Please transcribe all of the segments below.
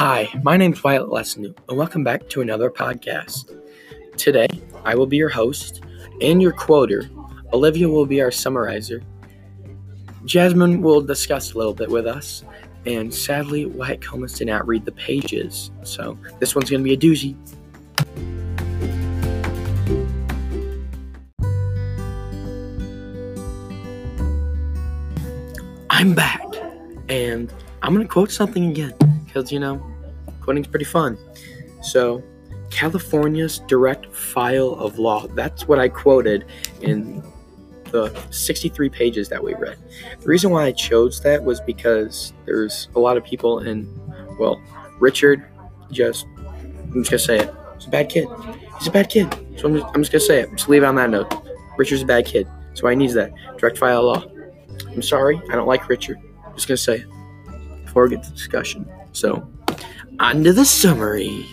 Hi, my name's Wyatt Lesnu, and welcome back to another podcast. Today, I will be your host and your quoter. Olivia will be our summarizer. Jasmine will discuss a little bit with us, and sadly, Wyatt Comas did not read the pages, so this one's going to be a doozy. I'm back, and I'm going to quote something again because, you know, quoting's pretty fun. So, California's direct file of law. That's what I quoted in the 63 pages that we read. The reason why I chose that was because there's a lot of people in, well, Richard just, I'm just gonna say it, he's a bad kid. He's a bad kid. So I'm just, I'm just gonna say it. Just leave it on that note. Richard's a bad kid. So I needs that. Direct file law. I'm sorry, I don't like Richard. I'm just gonna say it before we get to discussion. So, on to the summary.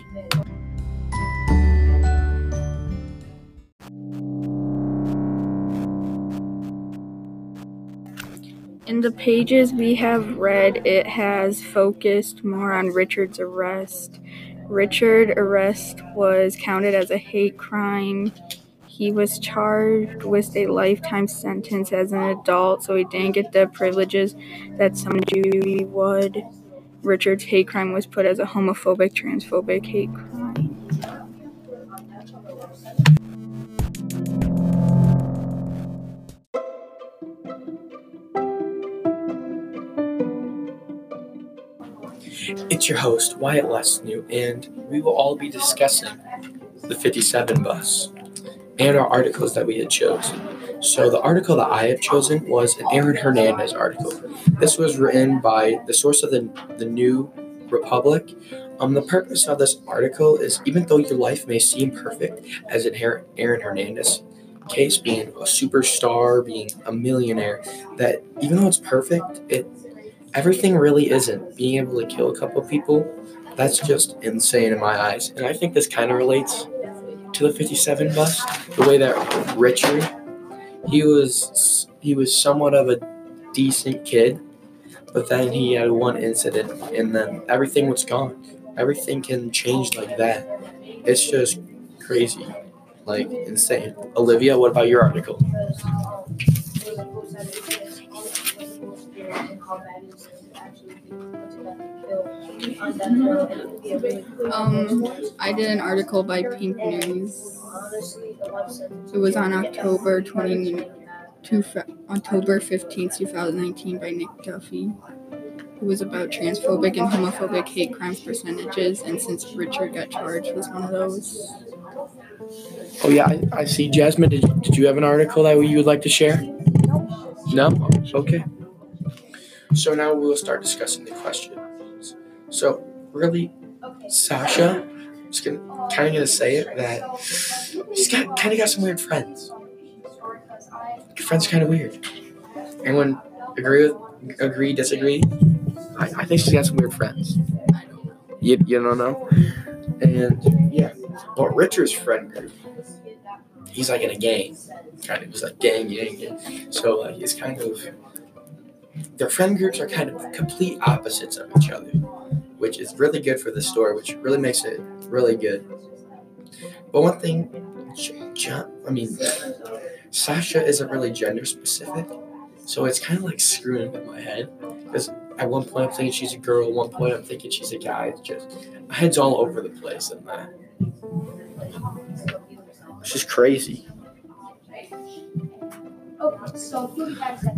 In the pages we have read, it has focused more on Richard's arrest. Richard's arrest was counted as a hate crime. He was charged with a lifetime sentence as an adult, so he didn't get the privileges that some Jew would. Richard's hate crime was put as a homophobic, transphobic hate crime. It's your host, Wyatt Lesnew, and we will all be discussing the 57 bus and our articles that we had chosen. So, the article that I have chosen was an Aaron Hernandez article. This was written by the source of the, the New Republic. Um, the purpose of this article is even though your life may seem perfect, as in Aaron Hernandez case, being a superstar, being a millionaire, that even though it's perfect, it everything really isn't. Being able to kill a couple people, that's just insane in my eyes. And I think this kind of relates to the 57 bus, the way that Richard, he was he was somewhat of a decent kid, but then he had one incident and then everything was gone. Everything can change like that. It's just crazy. Like insane. Olivia, what about your article? Um, I did an article by Pink News. It was on October 20, October 15th, 2019 by Nick Duffy. It was about transphobic and homophobic hate crimes percentages, and since Richard got charged was one of those. Oh yeah, I, I see. Jasmine, did, did you have an article that you would like to share? No? Okay. So now we'll start discussing the questions. So really, Sasha, I'm just gonna kind of gonna say it that she's got kind of got some weird friends. Friends kind of weird. Anyone agree with agree disagree? I, I think she's got some weird friends. You you don't know? And yeah, but Richard's friend group, he's like in a gang, kind of. He's like gang, gang, gang. So like, it's kind of their friend groups are kind of complete opposites of each other, which is really good for the story, which really makes it really good. But one thing, I mean, Sasha isn't really gender specific, so it's kind of like screwing with my head because at one point I'm thinking she's a girl, at one point I'm thinking she's a guy. It's just my head's all over the place in that. It's just crazy.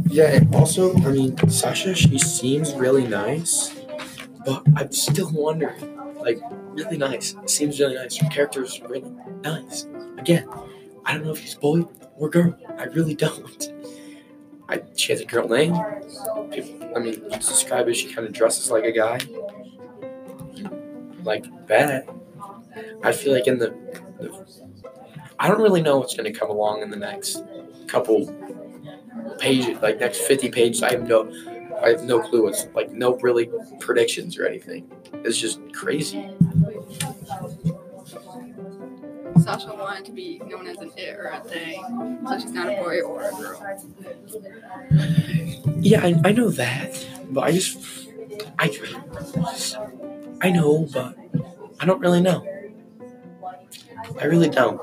Yeah, and also, I mean, Sasha, she seems really nice, but I'm still wondering, like, really nice. Seems really nice. Her character is really nice. Again, I don't know if she's boy or girl. I really don't. I, she has a girl name. I mean, it's described as she kind of dresses like a guy. Like that. I feel like in the, the I don't really know what's going to come along in the next couple pages, like next 50 pages. I have no, I have no clue. It's like no really predictions or anything. It's just crazy. Sasha wanted to be known as an it or a they, so she's not a boy or a girl. Yeah, I, I know that, but I just, I, I know, but I don't really know. I really don't.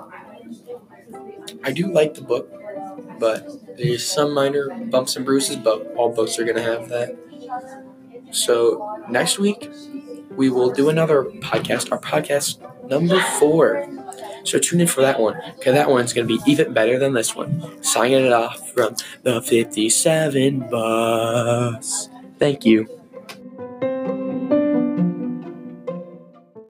I do like the book, but there's some minor bumps and bruises, but all books are to have that. So next week, we will do another podcast, our podcast number four. So tune in for that one, because that one's going to be even better than this one. Signing it off from the 57 bus. Thank you.